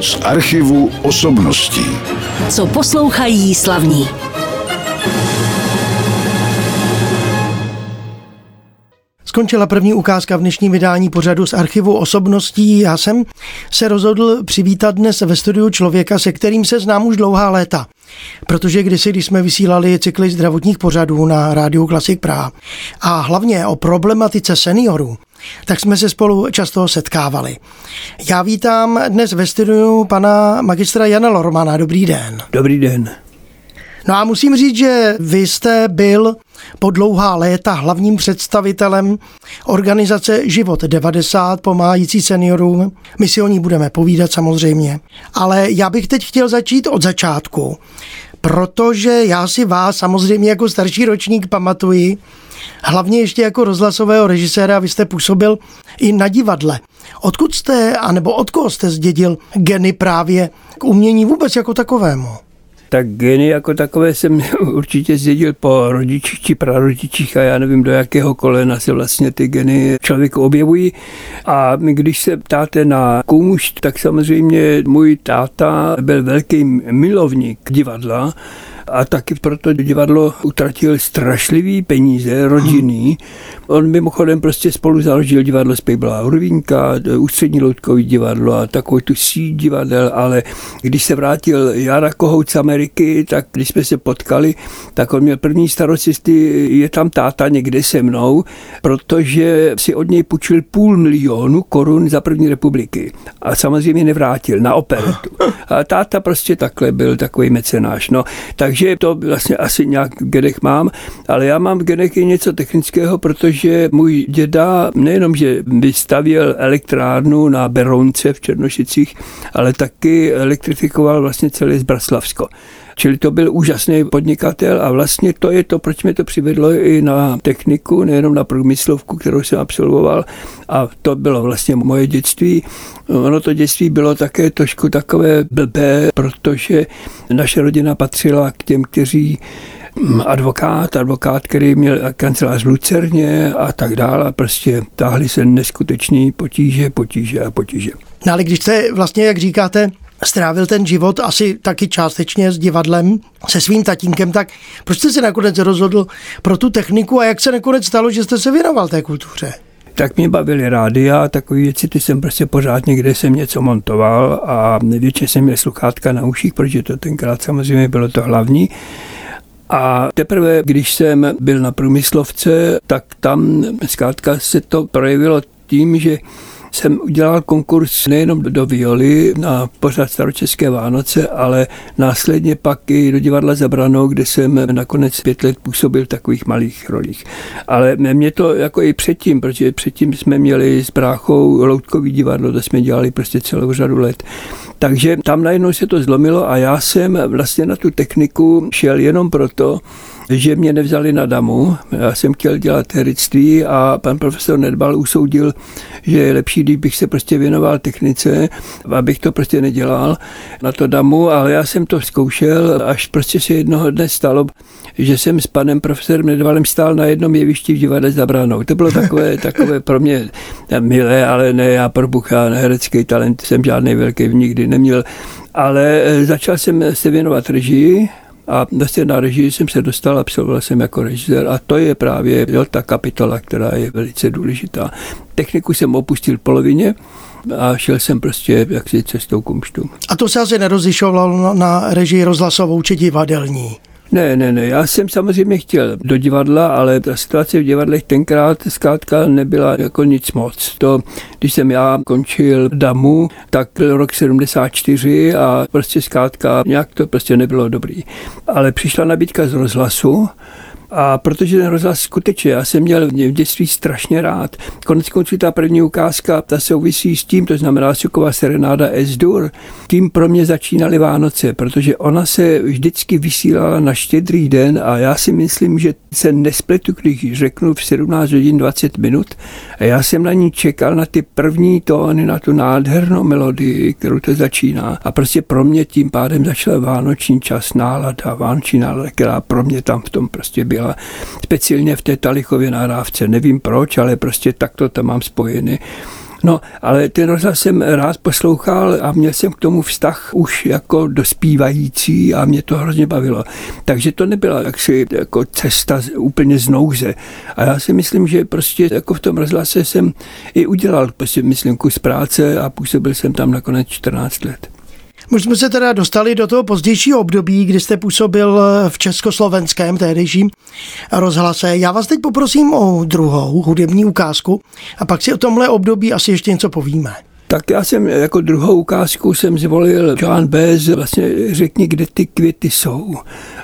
Z archivu osobností. Co poslouchají slavní. Skončila první ukázka v dnešním vydání pořadu z archivu osobností. Já jsem se rozhodl přivítat dnes ve studiu člověka, se kterým se znám už dlouhá léta. Protože kdysi, když jsme vysílali cykly zdravotních pořadů na Rádiu Klasik Praha a hlavně o problematice seniorů, tak jsme se spolu často setkávali. Já vítám dnes ve studiu pana magistra Jana Lormana. Dobrý den. Dobrý den. No a musím říct, že vy jste byl po dlouhá léta hlavním představitelem organizace Život 90 pomáhající seniorům. My si o ní budeme povídat samozřejmě. Ale já bych teď chtěl začít od začátku, protože já si vás samozřejmě jako starší ročník pamatuji, hlavně ještě jako rozhlasového režiséra, vy jste působil i na divadle. Odkud jste, anebo od koho jste zdědil geny právě k umění vůbec jako takovému? tak geny jako takové jsem určitě zdědil po rodičích či prarodičích a já nevím, do jakého kolena se vlastně ty geny člověku objevují. A když se ptáte na kůmušt, tak samozřejmě můj táta byl velký milovník divadla, a taky proto divadlo utratil strašlivý peníze, rodinný. On mimochodem prostě spolu založil divadlo Spejbla Urvínka, ústřední loutkový divadlo a takovou tu síť divadel, ale když se vrátil Jara Kohout z Ameriky, tak když jsme se potkali, tak on měl první starosti, je tam táta někde se mnou, protože si od něj půjčil půl milionu korun za první republiky. A samozřejmě nevrátil na operetu. A táta prostě takhle byl takový mecenáš. No, takže takže to vlastně asi nějak v genech mám, ale já mám v genech i něco technického, protože můj děda nejenom, že vystavěl elektrárnu na Berounce v Černošicích, ale taky elektrifikoval vlastně celé Zbraslavsko. Čili to byl úžasný podnikatel a vlastně to je to, proč mě to přivedlo i na techniku, nejenom na průmyslovku, kterou jsem absolvoval a to bylo vlastně moje dětství. Ono to dětství bylo také trošku takové blbé, protože naše rodina patřila k těm, kteří hm, advokát, advokát, který měl kancelář v Lucerně a tak dále. Prostě táhli se neskutečný potíže, potíže a potíže. No ale když jste vlastně, jak říkáte, strávil ten život asi taky částečně s divadlem, se svým tatínkem, tak proč jste se nakonec rozhodl pro tu techniku a jak se nakonec stalo, že jste se věnoval té kultuře? tak mě bavily rádia a takové věci, ty jsem prostě pořád někde jsem něco montoval a většině jsem měl sluchátka na uších, protože to tenkrát samozřejmě bylo to hlavní. A teprve, když jsem byl na průmyslovce, tak tam zkrátka se to projevilo tím, že jsem udělal konkurs nejenom do violy na pořád staročeské Vánoce, ale následně pak i do divadla Zabranou, kde jsem nakonec pět let působil v takových malých rolích. Ale mě to jako i předtím, protože předtím jsme měli s bráchou loutkový divadlo, to jsme dělali prostě celou řadu let. Takže tam najednou se to zlomilo a já jsem vlastně na tu techniku šel jenom proto, že mě nevzali na damu. Já jsem chtěl dělat herectví a pan profesor Nedbal usoudil, že je lepší, kdybych se prostě věnoval technice, abych to prostě nedělal na to damu, ale já jsem to zkoušel, až prostě se jednoho dne stalo, že jsem s panem profesorem Nedvalem stál na jednom jevišti v divadle za bránou. To bylo takové, takové pro mě milé, ale ne, já pro Bucha, herecký talent jsem žádný velký nikdy neměl, ale začal jsem se věnovat režii, a vlastně na režii jsem se dostal, absolvoval jsem jako režisér a to je právě jo, ta kapitola, která je velice důležitá. Techniku jsem opustil v polovině, a šel jsem prostě jaksi cestou kumštu. A to se asi nerozlišovalo na režii rozhlasovou či divadelní? Ne, ne, ne, já jsem samozřejmě chtěl do divadla, ale ta situace v divadlech tenkrát zkrátka nebyla jako nic moc. To, když jsem já končil DAMu, tak byl rok 74 a prostě zkrátka nějak to prostě nebylo dobrý. Ale přišla nabídka z rozhlasu, a protože ten rozhlas skutečně, já jsem měl v dětství strašně rád. Konec konců ta první ukázka, ta souvisí s tím, to znamená Suková serenáda S-dur. Tím pro mě začínaly Vánoce, protože ona se vždycky vysílala na štědrý den a já si myslím, že se nespletu, když řeknu v 17 hodin 20 minut. A já jsem na ní čekal na ty první tóny, na tu nádhernou melodii, kterou to začíná. A prostě pro mě tím pádem začal vánoční čas nálada, vánoční nálada, která pro mě tam v tom prostě byla byla speciálně v té Talichově nahrávce. Nevím proč, ale prostě takto to mám spojený. No, ale ten rozhlas jsem rád poslouchal a měl jsem k tomu vztah už jako dospívající a mě to hrozně bavilo. Takže to nebyla jaksi jako cesta úplně z nouze. A já si myslím, že prostě jako v tom rozhlase jsem i udělal, prostě myslím, kus práce a působil jsem tam nakonec 14 let. Už jsme se teda dostali do toho pozdějšího období, kdy jste působil v československém tehdejším rozhlase. Já vás teď poprosím o druhou hudební ukázku a pak si o tomhle období asi ještě něco povíme. Tak já jsem jako druhou ukázku jsem zvolil Joan Bez, vlastně řekni, kde ty květy jsou.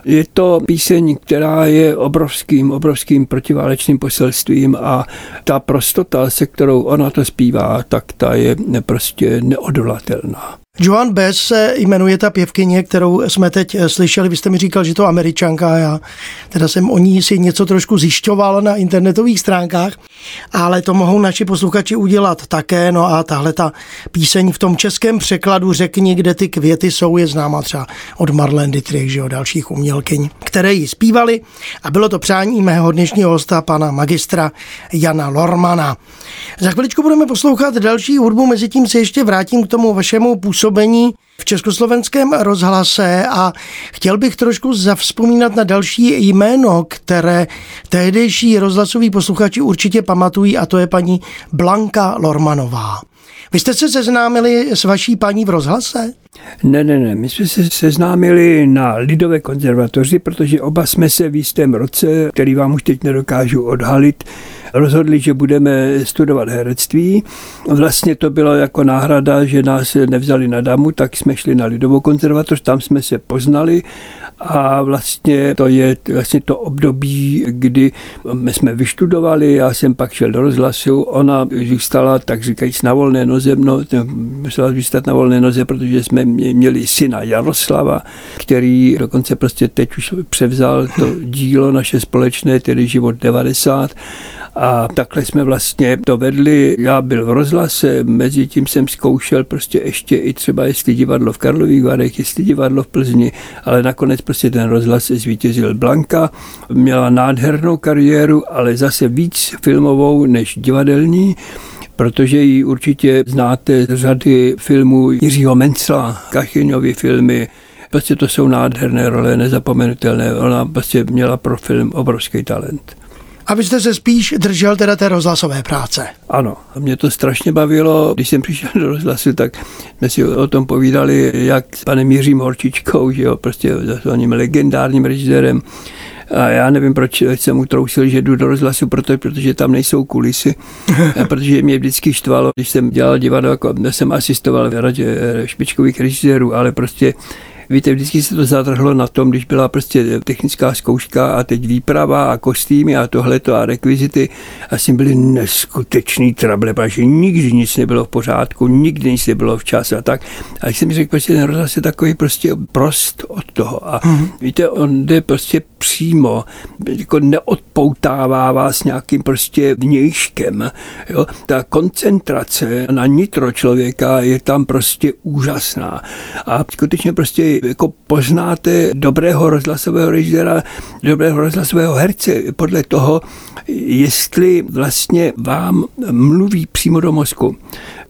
Je to píseň, která je obrovským, obrovským protiválečným poselstvím a ta prostota, se kterou ona to zpívá, tak ta je prostě neodolatelná. Joan Bess se jmenuje ta pěvkyně, kterou jsme teď eh, slyšeli. Vy jste mi říkal, že to američanka. Já teda jsem o ní si něco trošku zjišťoval na internetových stránkách, ale to mohou naši posluchači udělat také. No a tahle ta píseň v tom českém překladu Řekni, kde ty květy jsou, je známa třeba od Marlene Dietrich, že o dalších umělkyň, které ji zpívali. A bylo to přání mého dnešního hosta, pana magistra Jana Lormana. Za chviličku budeme poslouchat další hudbu, mezi tím se ještě vrátím k tomu vašemu působení v československém rozhlase a chtěl bych trošku zavzpomínat na další jméno, které tehdejší rozhlasoví posluchači určitě pamatují a to je paní Blanka Lormanová. Vy jste se seznámili s vaší paní v rozhlase? Ne, ne, ne. My jsme se seznámili na Lidové konzervatoři, protože oba jsme se v jistém roce, který vám už teď nedokážu odhalit, rozhodli, že budeme studovat herectví. Vlastně to bylo jako náhrada, že nás nevzali na damu, tak jsme šli na Lidovou konzervatoř, tam jsme se poznali a vlastně to je vlastně to období, kdy my jsme vyštudovali, já jsem pak šel do rozhlasu, ona zůstala, tak říkajíc, na volné noze, no, musela zůstat na volné noze, protože jsme měli syna Jaroslava, který dokonce prostě teď už převzal to dílo naše společné, tedy Život 90 a takhle jsme vlastně to vedli. Já byl v rozhlase, mezi tím jsem zkoušel prostě ještě i třeba jestli divadlo v Karlových Varech, jestli divadlo v Plzni, ale nakonec prostě ten rozhlas zvítězil Blanka. Měla nádhernou kariéru, ale zase víc filmovou než divadelní protože ji určitě znáte z řady filmů Jiřího Mencla, Kachyňovy filmy, Prostě to jsou nádherné role, nezapomenutelné. Ona prostě měla pro film obrovský talent. A vy jste se spíš držel teda té rozhlasové práce. Ano, a mě to strašně bavilo. Když jsem přišel do rozhlasu, tak jsme si o tom povídali, jak s panem Jiřím Horčičkou, že jo, prostě s oním legendárním režisérem, a já nevím, proč jsem utrousil, že jdu do rozhlasu, proto, protože tam nejsou kulisy, protože mě vždycky štvalo, když jsem dělal divadlo, jako jsem asistoval v radě špičkových režisérů, ale prostě Víte, vždycky se to zatrhlo na tom, když byla prostě technická zkouška a teď výprava a kostýmy a tohleto a rekvizity. Asi byly neskutečný trable, protože nikdy nic nebylo v pořádku, nikdy nic nebylo včas a tak. A jsem řekl, prostě ten rozhlas je takový prostě prost od toho. A mm-hmm. víte, on jde prostě přímo, jako neodpoutává vás nějakým prostě vnějškem. Jo? Ta koncentrace na nitro člověka je tam prostě úžasná. A skutečně prostě jako poznáte dobrého rozhlasového režiséra, dobrého rozhlasového herce podle toho, jestli vlastně vám mluví přímo do mozku.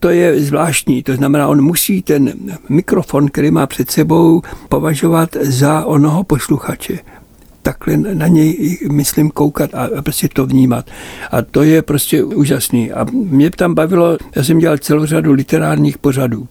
To je zvláštní, to znamená, on musí ten mikrofon, který má před sebou, považovat za onoho posluchače takhle na něj, myslím, koukat a prostě to vnímat. A to je prostě úžasný. A mě tam bavilo, já jsem dělal celou řadu literárních pořadů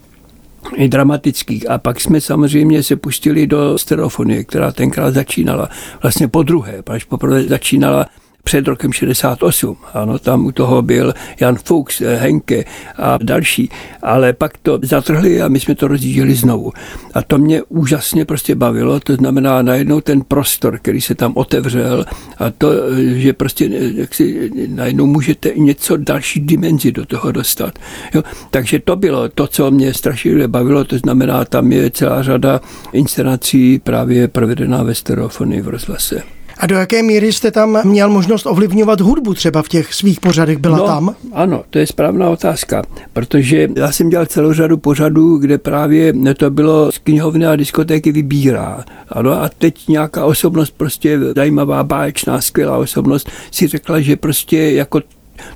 dramatických. A pak jsme samozřejmě se pustili do stereofonie, která tenkrát začínala vlastně po druhé, protože poprvé začínala před rokem 68. Ano, tam u toho byl Jan Fuchs, eh, Henke a další. Ale pak to zatrhli a my jsme to rozjížděli znovu. A to mě úžasně prostě bavilo. To znamená najednou ten prostor, který se tam otevřel a to, eh, že prostě eh, jak si najednou můžete něco další dimenzi do toho dostat. Jo? Takže to bylo to, co mě strašně bavilo. To znamená, tam je celá řada inscenací právě provedená ve stereofonii v rozhlase. A do jaké míry jste tam měl možnost ovlivňovat hudbu třeba v těch svých pořadech? Byla no, tam? Ano, to je správná otázka, protože já jsem dělal celou řadu pořadů, kde právě to bylo z knihovny a diskotéky vybírá. Ano, a teď nějaká osobnost, prostě zajímavá, báječná, skvělá osobnost, si řekla, že prostě jako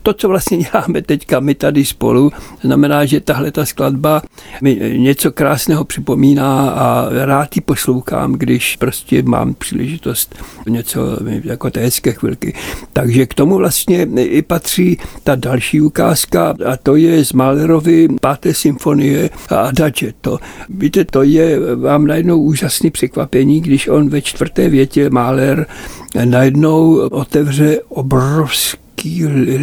To, co vlastně děláme teďka my tady spolu, znamená, že tahle ta skladba mi něco krásného připomíná a rád ji poslouchám, když prostě mám příležitost něco jako té hezké chvilky. Takže k tomu vlastně i patří ta další ukázka a to je z Mahlerovy páté symfonie a Adagetto. Víte, to je vám najednou úžasný překvapení, když on ve čtvrté větě Mahler najednou otevře obrovský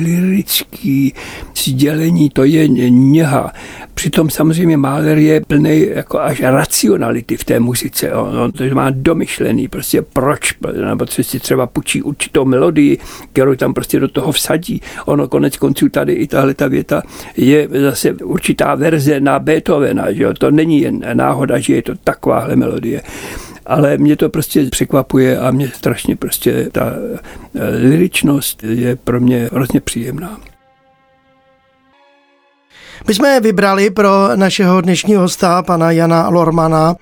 lirický sdělení, to je něha. Přitom samozřejmě Mahler je plný jako až racionality v té muzice. On, on to má domyšlený, prostě proč, nebo co si třeba půjčí určitou melodii, kterou tam prostě do toho vsadí. Ono konec konců tady i tahle ta věta je zase určitá verze na Beethovena, že jo? to není jen náhoda, že je to takováhle melodie ale mě to prostě překvapuje a mě strašně prostě ta eh, liričnost je pro mě hrozně příjemná. My jsme vybrali pro našeho dnešního hosta, pana Jana Lormana,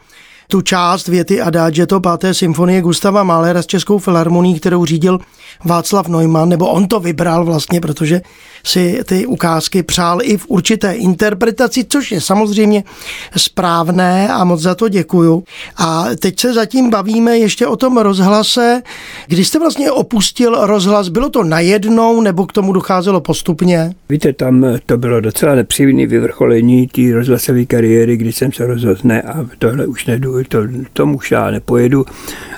tu část věty to páté symfonie Gustava Mahlera s Českou filharmonií, kterou řídil Václav Neumann, nebo on to vybral vlastně, protože si ty ukázky přál i v určité interpretaci, což je samozřejmě správné a moc za to děkuju. A teď se zatím bavíme ještě o tom rozhlase. Když jste vlastně opustil rozhlas, bylo to najednou nebo k tomu docházelo postupně? Víte, tam to bylo docela nepříjemné vyvrcholení té rozhlasové kariéry, kdy jsem se rozhodl, ne a tohle už nedu, to, tomu už já nepojedu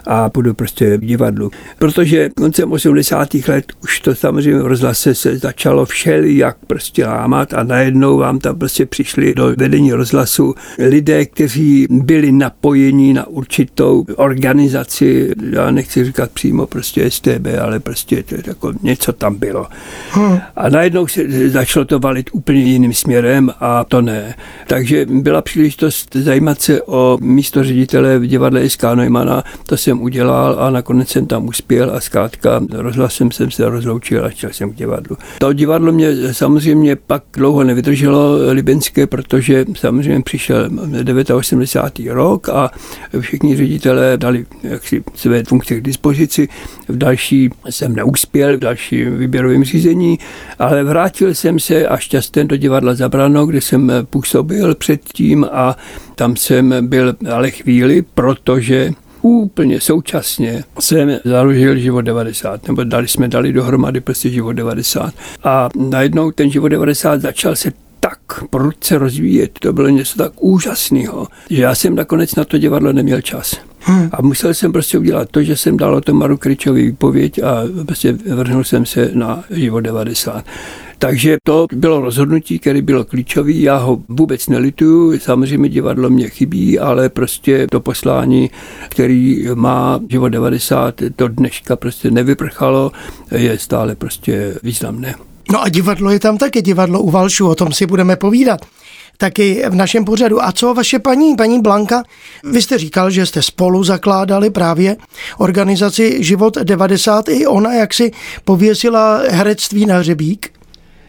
a půjdu prostě v divadlu. Protože koncem 80. let už to samozřejmě v rozhlase se začalo všeli jak prostě lámat a najednou vám tam prostě přišli do vedení rozhlasu lidé, kteří byli napojeni na určitou organizaci, já nechci říkat přímo prostě STB, ale prostě to je jako něco tam bylo. Hmm. A najednou se začalo to valit úplně jiným směrem a to ne. Takže byla příležitost zajímat se o místo ředitele v divadle SK Neumana, to jsem udělal a nakonec jsem tam uspěl a zkrátka rozhlasem jsem se rozloučil a šel jsem k divadlu. To divadlo mě samozřejmě pak dlouho nevydrželo libenské, protože samozřejmě přišel 89. rok a všichni ředitelé dali jaksi své funkce k dispozici. V další jsem neuspěl, v dalším výběrovém řízení, ale vrátil jsem se a šťastně do divadla Zabrano, kde jsem působil předtím a tam jsem byl ale chvíli, protože úplně současně jsem založil život 90, nebo dali jsme dali dohromady prostě život 90. A najednou ten život 90 začal se tak prudce rozvíjet, to bylo něco tak úžasného, že já jsem nakonec na to divadlo neměl čas. Hmm. A musel jsem prostě udělat to, že jsem dal o tom Maru Kryčovi výpověď a prostě vrhnul jsem se na život 90. Takže to bylo rozhodnutí, které bylo klíčové. Já ho vůbec nelituju. Samozřejmě divadlo mě chybí, ale prostě to poslání, který má život 90, to dneška prostě nevyprchalo, je stále prostě významné. No a divadlo je tam také, divadlo u Valšu, o tom si budeme povídat taky v našem pořadu. A co vaše paní, paní Blanka? Vy jste říkal, že jste spolu zakládali právě organizaci Život 90. I ona jak si pověsila herectví na hřebík?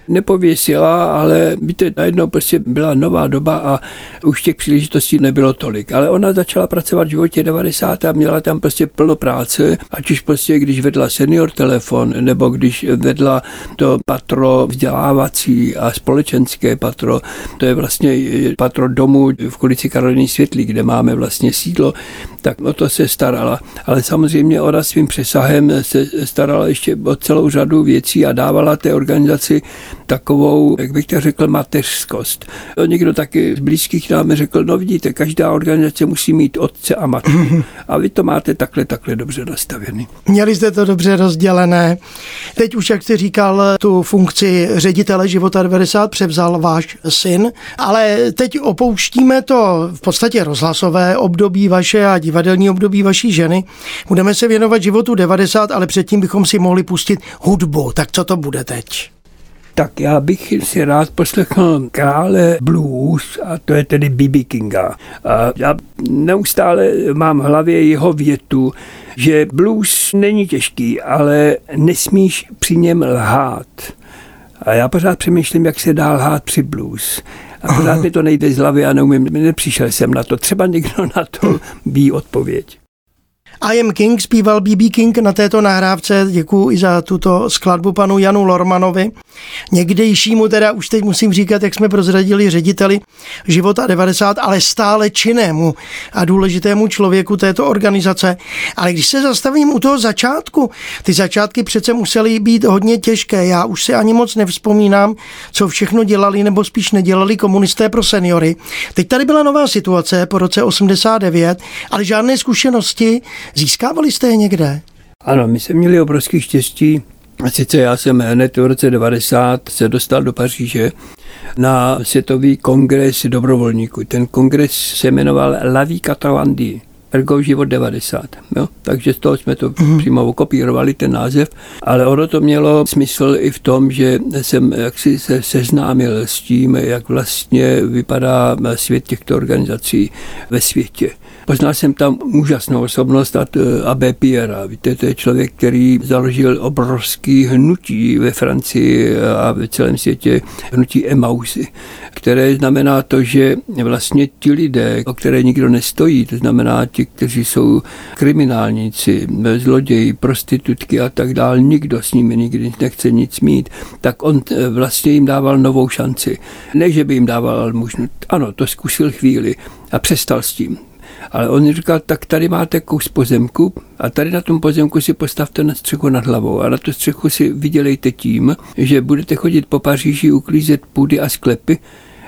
Nepověsila, ale víte, najednou prostě byla nová doba a už těch příležitostí nebylo tolik. Ale ona začala pracovat v životě 90 a měla tam prostě plno práce, ať už prostě když vedla senior telefon, nebo když vedla to patro vzdělávací a společenské patro, to je vlastně patro domu v ulici Karoliny Světlí, kde máme vlastně sídlo, tak o to se starala. Ale samozřejmě ona svým přesahem se starala ještě o celou řadu věcí a dávala té organizaci takovou, jak bych to řekl, mateřskost. Někdo taky z blízkých nám řekl, no vidíte, každá organizace musí mít otce a matku. A vy to máte takhle, takhle dobře nastavený. Měli jste to dobře rozdělené. Teď už, jak jsi říkal, tu funkci ředitele života 90 převzal váš syn, ale teď opouštíme to v podstatě rozhlasové období vaše a divadelní období vaší ženy. Budeme se věnovat životu 90, ale předtím bychom si mohli pustit hudbu. Tak co to bude teď? Tak já bych si rád poslechl krále blues a to je tedy B.B. Kinga. A já neustále mám v hlavě jeho větu, že blues není těžký, ale nesmíš při něm lhát. A já pořád přemýšlím, jak se dá lhát při blues. A pořád mi to nejde z hlavy a neumím, nepřišel jsem na to. Třeba někdo na to ví odpověď. I am King zpíval BB King na této nahrávce. Děkuji i za tuto skladbu panu Janu Lormanovi. Někdejšímu teda už teď musím říkat, jak jsme prozradili řediteli života 90, ale stále činnému a důležitému člověku této organizace. Ale když se zastavím u toho začátku, ty začátky přece musely být hodně těžké. Já už si ani moc nevzpomínám, co všechno dělali nebo spíš nedělali komunisté pro seniory. Teď tady byla nová situace po roce 89, ale žádné zkušenosti. Získávali jste je někde? Ano, my jsme měli obrovský štěstí. Sice já jsem hned v roce 90 se dostal do Paříže na světový kongres dobrovolníků. Ten kongres se jmenoval La Vie Catalandie ergo život 90. Jo? Takže z toho jsme to mm. přímo okopírovali, ten název, ale ono to mělo smysl i v tom, že jsem jaksi se seznámil s tím, jak vlastně vypadá svět těchto organizací ve světě. Poznal jsem tam úžasnou osobnost a Abbé Pierre. Víte, to je člověk, který založil obrovský hnutí ve Francii a ve celém světě, hnutí Emausy, které znamená to, že vlastně ti lidé, o které nikdo nestojí, to znamená ti, kteří jsou kriminálníci, zloději, prostitutky a tak dále, nikdo s nimi nikdy nechce nic mít, tak on vlastně jim dával novou šanci. Ne, že by jim dával možnost, ano, to zkusil chvíli a přestal s tím. Ale on říkal, tak tady máte kus pozemku a tady na tom pozemku si postavte na střechu nad hlavou a na tu střechu si vydělejte tím, že budete chodit po Paříži uklízet půdy a sklepy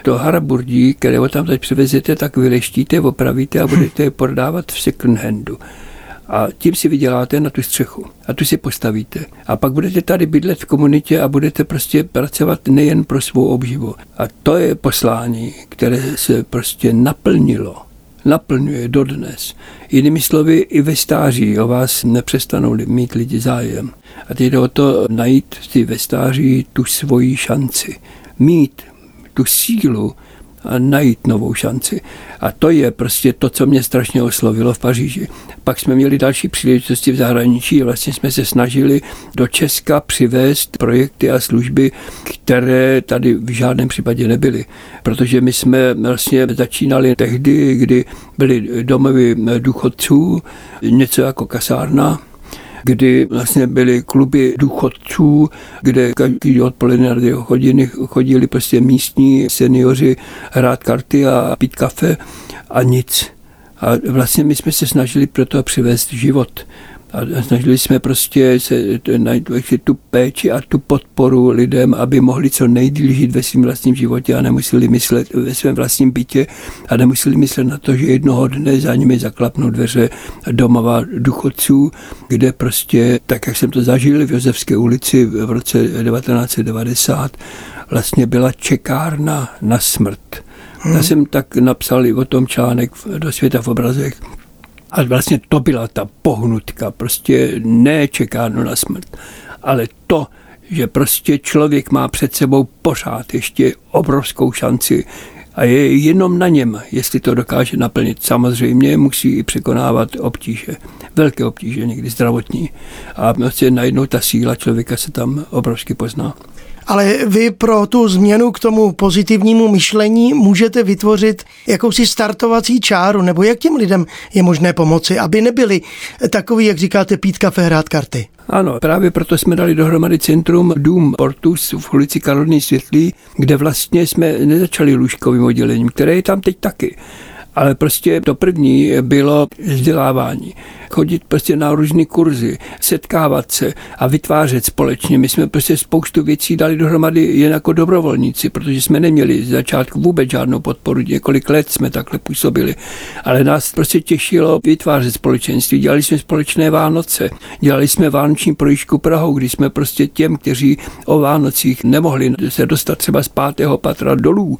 to haraburdí, které ho tam teď přivezete, tak vyleštíte, opravíte a budete je prodávat v second handu. A tím si vyděláte na tu střechu a tu si postavíte. A pak budete tady bydlet v komunitě a budete prostě pracovat nejen pro svou obživu. A to je poslání, které se prostě naplnilo naplňuje dodnes. Jinými slovy, i ve stáří o vás nepřestanou mít lidi zájem. A teď jde o to najít si ve stáří tu svoji šanci. Mít tu sílu a najít novou šanci. A to je prostě to, co mě strašně oslovilo v Paříži. Pak jsme měli další příležitosti v zahraničí vlastně jsme se snažili do Česka přivést projekty a služby, které tady v žádném případě nebyly. Protože my jsme vlastně začínali tehdy, kdy byly domovy důchodců, něco jako kasárna, kdy vlastně byly kluby důchodců, kde každý odpoledne na hodiny chodili prostě místní seniori hrát karty a pít kafe a nic. A vlastně my jsme se snažili pro to přivést život a snažili jsme prostě se najít tu péči a tu podporu lidem, aby mohli co nejdíl žít ve svém vlastním životě a nemuseli myslet ve svém vlastním bytě a nemuseli myslet na to, že jednoho dne za nimi zaklapnou dveře domova důchodců, kde prostě, tak jak jsem to zažil v Josefské ulici v roce 1990, vlastně byla čekárna na smrt. Hmm. Já jsem tak napsal i o tom článek do světa v obrazech, a vlastně to byla ta pohnutka, prostě ne čekáno na smrt, ale to, že prostě člověk má před sebou pořád ještě obrovskou šanci a je jenom na něm, jestli to dokáže naplnit. Samozřejmě musí i překonávat obtíže, velké obtíže, někdy zdravotní. A vlastně najednou ta síla člověka se tam obrovsky pozná. Ale vy pro tu změnu k tomu pozitivnímu myšlení můžete vytvořit jakousi startovací čáru, nebo jak těm lidem je možné pomoci, aby nebyli takový, jak říkáte, pít kafe, hrát karty. Ano, právě proto jsme dali dohromady centrum Dům Portus v ulici Karolní Světlí, kde vlastně jsme nezačali lůžkovým oddělením, které je tam teď taky ale prostě to první bylo vzdělávání. Chodit prostě na různé kurzy, setkávat se a vytvářet společně. My jsme prostě spoustu věcí dali dohromady jen jako dobrovolníci, protože jsme neměli z začátku vůbec žádnou podporu. Několik let jsme takhle působili, ale nás prostě těšilo vytvářet společenství. Dělali jsme společné Vánoce, dělali jsme vánoční projížďku Prahou, kdy jsme prostě těm, kteří o Vánocích nemohli se dostat třeba z pátého patra dolů,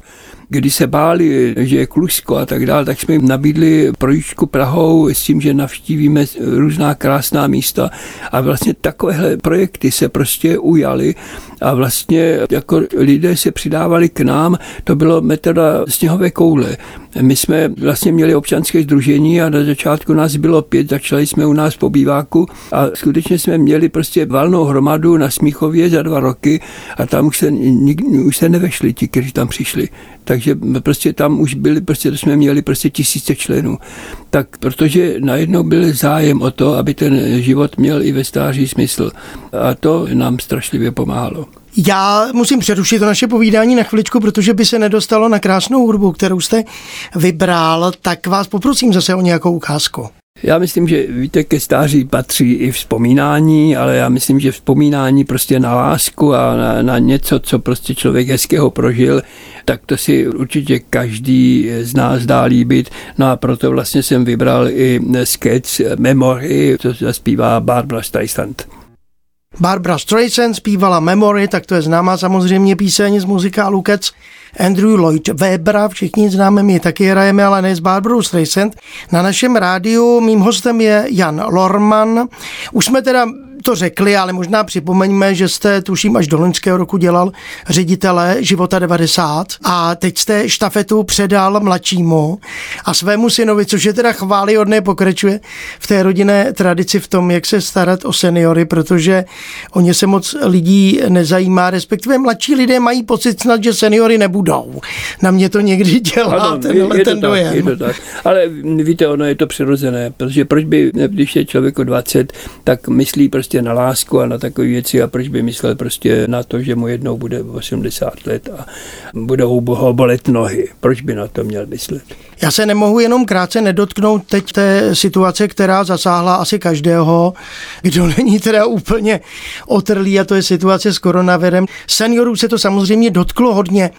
kdy se báli, že je Klusko a tak dále, tak jsme jim nabídli projížďku Prahou s tím, že navštívíme různá krásná místa a vlastně takovéhle projekty se prostě ujaly a vlastně jako lidé se přidávali k nám, to bylo metoda sněhové koule. My jsme vlastně měli občanské združení a na začátku nás bylo pět, začali jsme u nás po býváku a skutečně jsme měli prostě valnou hromadu na Smíchově za dva roky a tam už se, už se nevešli ti, kteří tam přišli. Takže prostě tam už byli, prostě jsme měli prostě tisíce členů. Tak protože najednou byl zájem o to, aby ten život měl i ve stáří smysl. A to nám strašlivě pomáhalo. Já musím přerušit to naše povídání na chviličku, protože by se nedostalo na krásnou hudbu, kterou jste vybral, tak vás poprosím zase o nějakou ukázku. Já myslím, že víte, ke stáří patří i vzpomínání, ale já myslím, že vzpomínání prostě na lásku a na, na něco, co prostě člověk hezkého prožil, tak to si určitě každý z nás dá líbit. No a proto vlastně jsem vybral i sketch Memory, co zaspívá Barbara Streisand. Barbara Streisand zpívala Memory, tak to je známá samozřejmě píseň z muzikálu Cats. Andrew Lloyd Webera, všichni známe, my taky hrajeme, ale ne s Barbarou Streisand. Na našem rádiu mým hostem je Jan Lorman. Už jsme teda to řekli, ale možná připomeňme, že jste tuším až do loňského roku dělal ředitele Života 90 a teď jste štafetu předal mladšímu a svému synovi, což je teda chválihodné, pokračuje v té rodinné tradici v tom, jak se starat o seniory, protože o ně se moc lidí nezajímá, respektive mladší lidé mají pocit snad, že seniory nebudou. Na mě to někdy dělá ano, tenhle je, je ten to dojem. Tak, je to tak. Ale víte, ono je to přirozené, protože proč by, když je člověku 20, tak myslí prostě prostě na lásku a na takové věci a proč by myslel prostě na to, že mu jednou bude 80 let a budou ho bolet nohy. Proč by na to měl myslet? Já se nemohu jenom krátce nedotknout teď té situace, která zasáhla asi každého, kdo není teda úplně otrlý a to je situace s koronavirem. Seniorů se to samozřejmě dotklo hodně.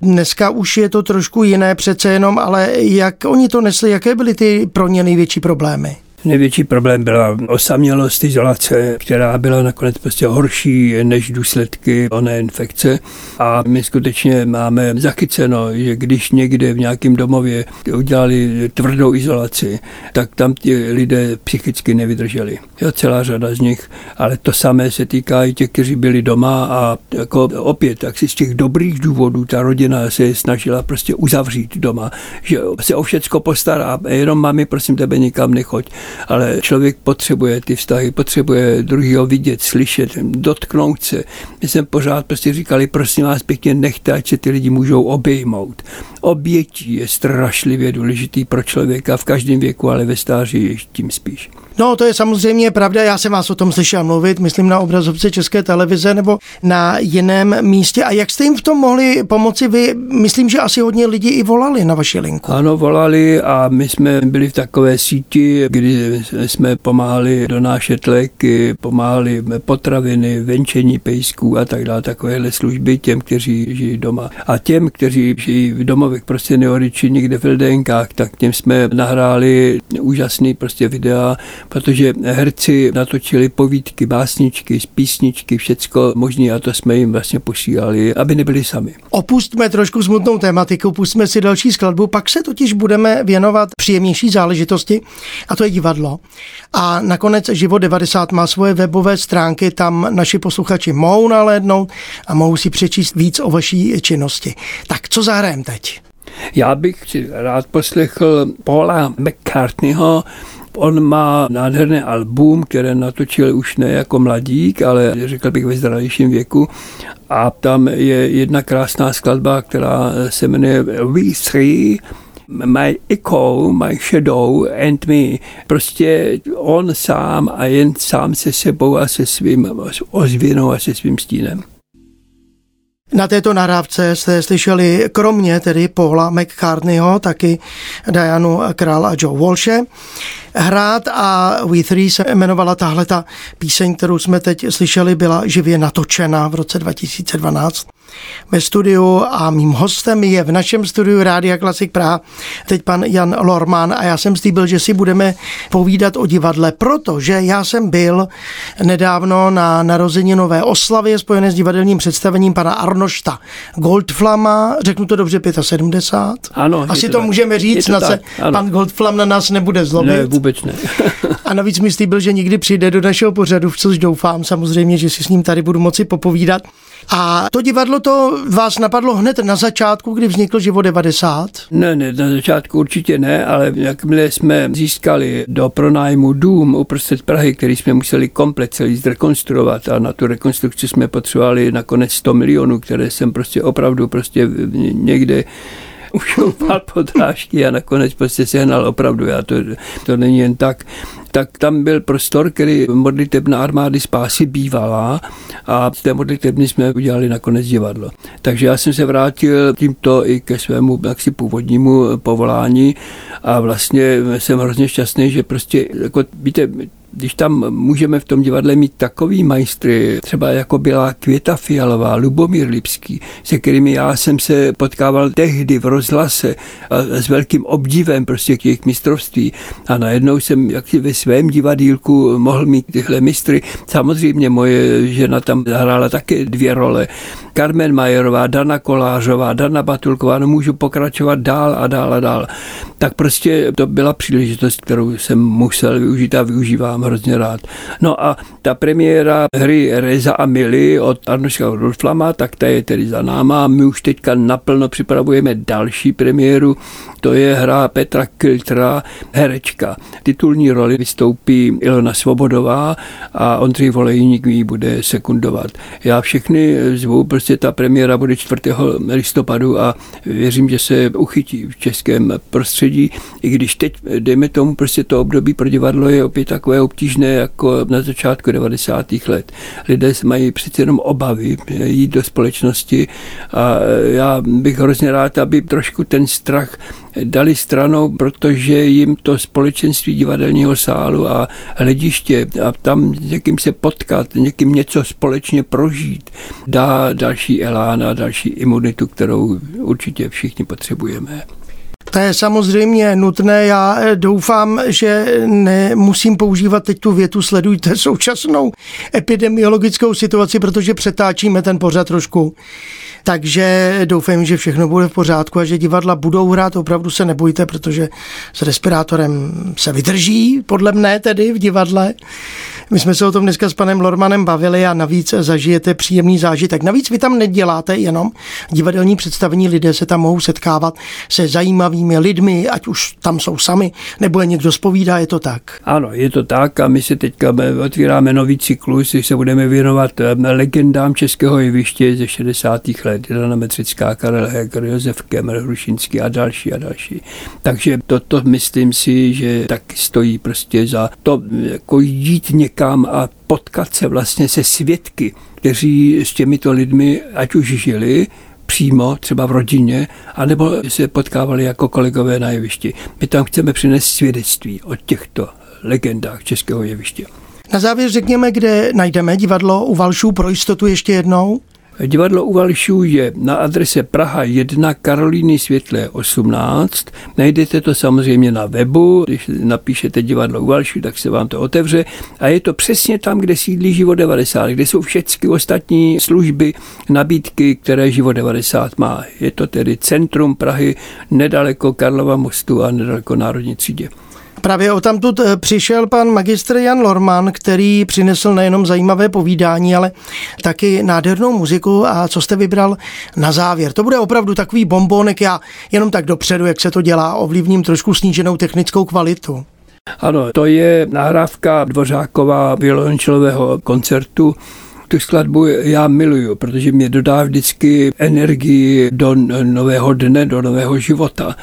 Dneska už je to trošku jiné přece jenom, ale jak oni to nesli, jaké byly ty pro ně největší problémy? Největší problém byla osamělost izolace, která byla nakonec prostě horší než důsledky oné infekce. A my skutečně máme zachyceno, že když někde v nějakém domově udělali tvrdou izolaci, tak tam ti lidé psychicky nevydrželi. Jo, celá řada z nich, ale to samé se týká i těch, kteří byli doma a jako opět, tak si z těch dobrých důvodů ta rodina se snažila prostě uzavřít doma, že se o všecko postará, jenom mami, prosím tebe, nikam nechoď ale člověk potřebuje ty vztahy, potřebuje druhého vidět, slyšet, dotknout se. My jsme pořád prostě říkali, prosím vás pěkně, nechte, ať se ty lidi můžou obejmout. Obětí je strašlivě důležitý pro člověka v každém věku, ale ve stáří tím spíš. No, to je samozřejmě pravda. Já jsem vás o tom slyšel mluvit, myslím na obrazovce České televize nebo na jiném místě. A jak jste jim v tom mohli pomoci vy? Myslím, že asi hodně lidí i volali na vaši linku. Ano, volali a my jsme byli v takové síti, kdy jsme pomáhali donášet léky, pomáhali potraviny, venčení pejsků a tak dále, takovéhle služby těm, kteří žijí doma. A těm, kteří žijí v domovech pro seniory či někde v LDNkách, tak těm jsme nahráli úžasný prostě videa, protože herci natočili povídky, básničky, písničky, všecko možné a to jsme jim vlastně posílali, aby nebyli sami. Opustme trošku smutnou tématiku, pustíme si další skladbu, pak se totiž budeme věnovat příjemnější záležitosti a to je divadlo. A nakonec Život 90 má svoje webové stránky, tam naši posluchači mohou nalédnout a mohou si přečíst víc o vaší činnosti. Tak co zahrajem teď? Já bych si rád poslechl Paula McCartneyho, On má nádherné album, které natočil už ne jako mladík, ale řekl bych ve zdravějším věku. A tam je jedna krásná skladba, která se jmenuje We Three, My Echo, My Shadow and Me. Prostě on sám a jen sám se sebou a se svým ozvěnou a se svým stínem. Na této nahrávce jste slyšeli kromě tedy Paula McCartneyho, taky Dianu Král a Joe Walshe hrát a We Three se jmenovala tahle ta píseň, kterou jsme teď slyšeli, byla živě natočena v roce 2012 ve studiu a mým hostem je v našem studiu Rádia Klasik Praha teď pan Jan Lorman a já jsem slíbil, že si budeme povídat o divadle, protože já jsem byl nedávno na narozeninové oslavě spojené s divadelním představením pana Arnošta Goldflama, řeknu to dobře, 75. Ano. Asi to, to můžeme říct, snad se pan Goldflam na nás nebude zlobit. Ne, vůbec ne. A navíc mi slíbil, že nikdy přijde do našeho pořadu, v což doufám samozřejmě, že si s ním tady budu moci popovídat. A to divadlo to vás napadlo hned na začátku, kdy vznikl Život 90? Ne, ne, na začátku určitě ne, ale jakmile jsme získali do pronájmu dům uprostřed Prahy, který jsme museli komplet celý zrekonstruovat a na tu rekonstrukci jsme potřebovali nakonec 100 milionů, které jsem prostě opravdu prostě někde ušoupal podrážky a nakonec prostě sehnal opravdu, já to, to není jen tak, tak tam byl prostor, který modlitebna armády spásy bývala a z té modlitebny jsme udělali nakonec divadlo. Takže já jsem se vrátil tímto i ke svému jaksi původnímu povolání a vlastně jsem hrozně šťastný, že prostě, jako, víte, když tam můžeme v tom divadle mít takový majstry, třeba jako byla Květa Fialová, Lubomír Lipský, se kterými já jsem se potkával tehdy v rozhlase a s velkým obdivem prostě k jejich mistrovství a najednou jsem jak ve svém divadílku mohl mít tyhle mistry. Samozřejmě moje žena tam hrála také dvě role. Carmen Majerová, Dana Kolářová, Dana Batulková, no můžu pokračovat dál a dál a dál. Tak prostě to byla příležitost, kterou jsem musel využít a využívám hrozně rád. No a ta premiéra hry Reza a Mili od Arnoška Rudolflama, tak ta je tedy za náma. My už teďka naplno připravujeme další premiéru, to je hra Petra Kiltra, herečka. Titulní roli vystoupí Ilona Svobodová a Ondřej Volejník ji bude sekundovat. Já všechny zvu, prostě ta premiéra bude 4. listopadu a věřím, že se uchytí v českém prostředí, i když teď, dejme tomu, prostě to období pro divadlo je opět takové obtížné jako na začátku 90. let. Lidé mají přece jenom obavy jít do společnosti a já bych hrozně rád, aby trošku ten strach dali stranou, protože jim to společenství divadelního sálu a hlediště a tam s někým se potkat, někým něco společně prožít, dá další elán a další imunitu, kterou určitě všichni potřebujeme. To je samozřejmě nutné. Já eh, doufám, že nemusím používat teď tu větu sledujte současnou epidemiologickou situaci, protože přetáčíme ten pořad trošku. Takže doufám, že všechno bude v pořádku a že divadla budou hrát. Opravdu se nebojte, protože s respirátorem se vydrží, podle mne tedy v divadle. My jsme se o tom dneska s panem Lormanem bavili a navíc zažijete příjemný zážitek. Navíc vy tam neděláte jenom divadelní představení, lidé se tam mohou setkávat se zajímavými lidmi, ať už tam jsou sami, nebo je někdo zpovídá, je to tak? Ano, je to tak a my se teďka otvíráme nový cyklus, když se budeme věnovat eh, legendám českého jeviště ze 60. let. Jana Metrická, Karel Heger, Josef Kemmer, Hrušinský a další a další. Takže toto myslím si, že tak stojí prostě za to jako jít někam někam a potkat se vlastně se svědky, kteří s těmito lidmi, ať už žili, přímo, třeba v rodině, anebo se potkávali jako kolegové na jevišti. My tam chceme přinést svědectví o těchto legendách českého jeviště. Na závěr řekněme, kde najdeme divadlo u Valšů pro jistotu ještě jednou. Divadlo u Valšů je na adrese Praha 1 Karolíny Světlé 18. Najdete to samozřejmě na webu, když napíšete divadlo u Valšů, tak se vám to otevře a je to přesně tam, kde sídlí Život 90, kde jsou všechny ostatní služby, nabídky, které Život 90 má. Je to tedy centrum Prahy, nedaleko Karlova mostu a nedaleko Národní třídě. Právě o tamtud eh, přišel pan magistr Jan Lorman, který přinesl nejenom zajímavé povídání, ale taky nádhernou muziku. A co jste vybral na závěr? To bude opravdu takový bombonek, já jenom tak dopředu, jak se to dělá, ovlivním trošku sníženou technickou kvalitu. Ano, to je nahrávka Dvořáková violončelového koncertu tu skladbu já miluju, protože mě dodá vždycky energii do nového dne, do nového života.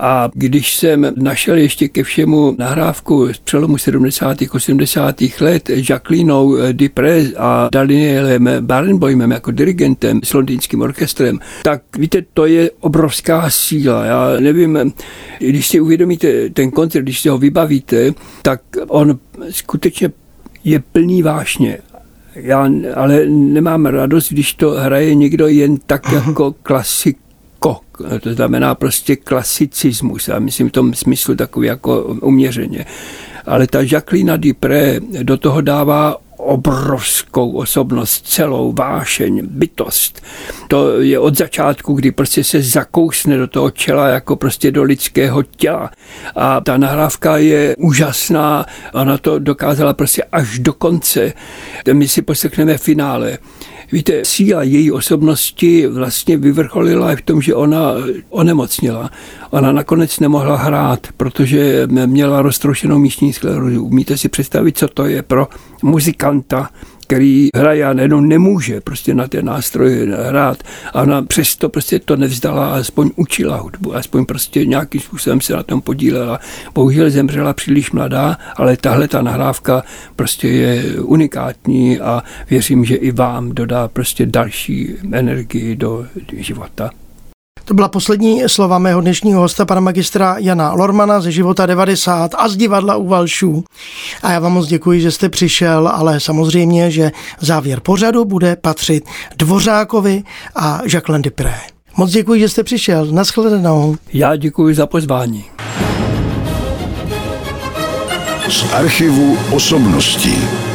A když jsem našel ještě ke všemu nahrávku z přelomu 70. 80. let Jacquelineou Dupré a Danielem Barenboimem jako dirigentem s londýnským orchestrem, tak víte, to je obrovská síla. Já nevím, když si uvědomíte ten koncert, když si ho vybavíte, tak on skutečně je plný vášně já ale nemám radost, když to hraje někdo jen tak jako klasik kok, to znamená prostě klasicismus, já myslím v tom smyslu takový jako uměřeně. Ale ta Jacqueline Dupré do toho dává obrovskou osobnost, celou vášeň, bytost. To je od začátku, kdy prostě se zakousne do toho čela jako prostě do lidského těla. A ta nahrávka je úžasná, ona to dokázala prostě až do konce. My si poslechneme finále. Víte, síla její osobnosti vlastně vyvrcholila v tom, že ona onemocnila. Ona nakonec nemohla hrát, protože měla roztroušenou místní sklerózu. Umíte si představit, co to je pro muzikanta, který hraje a nejenom nemůže prostě na ten nástroj hrát. A ona přesto prostě to nevzdala a aspoň učila hudbu, aspoň prostě nějakým způsobem se na tom podílela. Bohužel zemřela příliš mladá, ale tahle ta nahrávka prostě je unikátní a věřím, že i vám dodá prostě další energii do života. To byla poslední slova mého dnešního hosta, pana magistra Jana Lormana ze života 90 a z divadla u Valšů. A já vám moc děkuji, že jste přišel, ale samozřejmě, že závěr pořadu bude patřit Dvořákovi a Jacqueline Dupré. Moc děkuji, že jste přišel. Naschledanou. Já děkuji za pozvání. Z archivu osobností.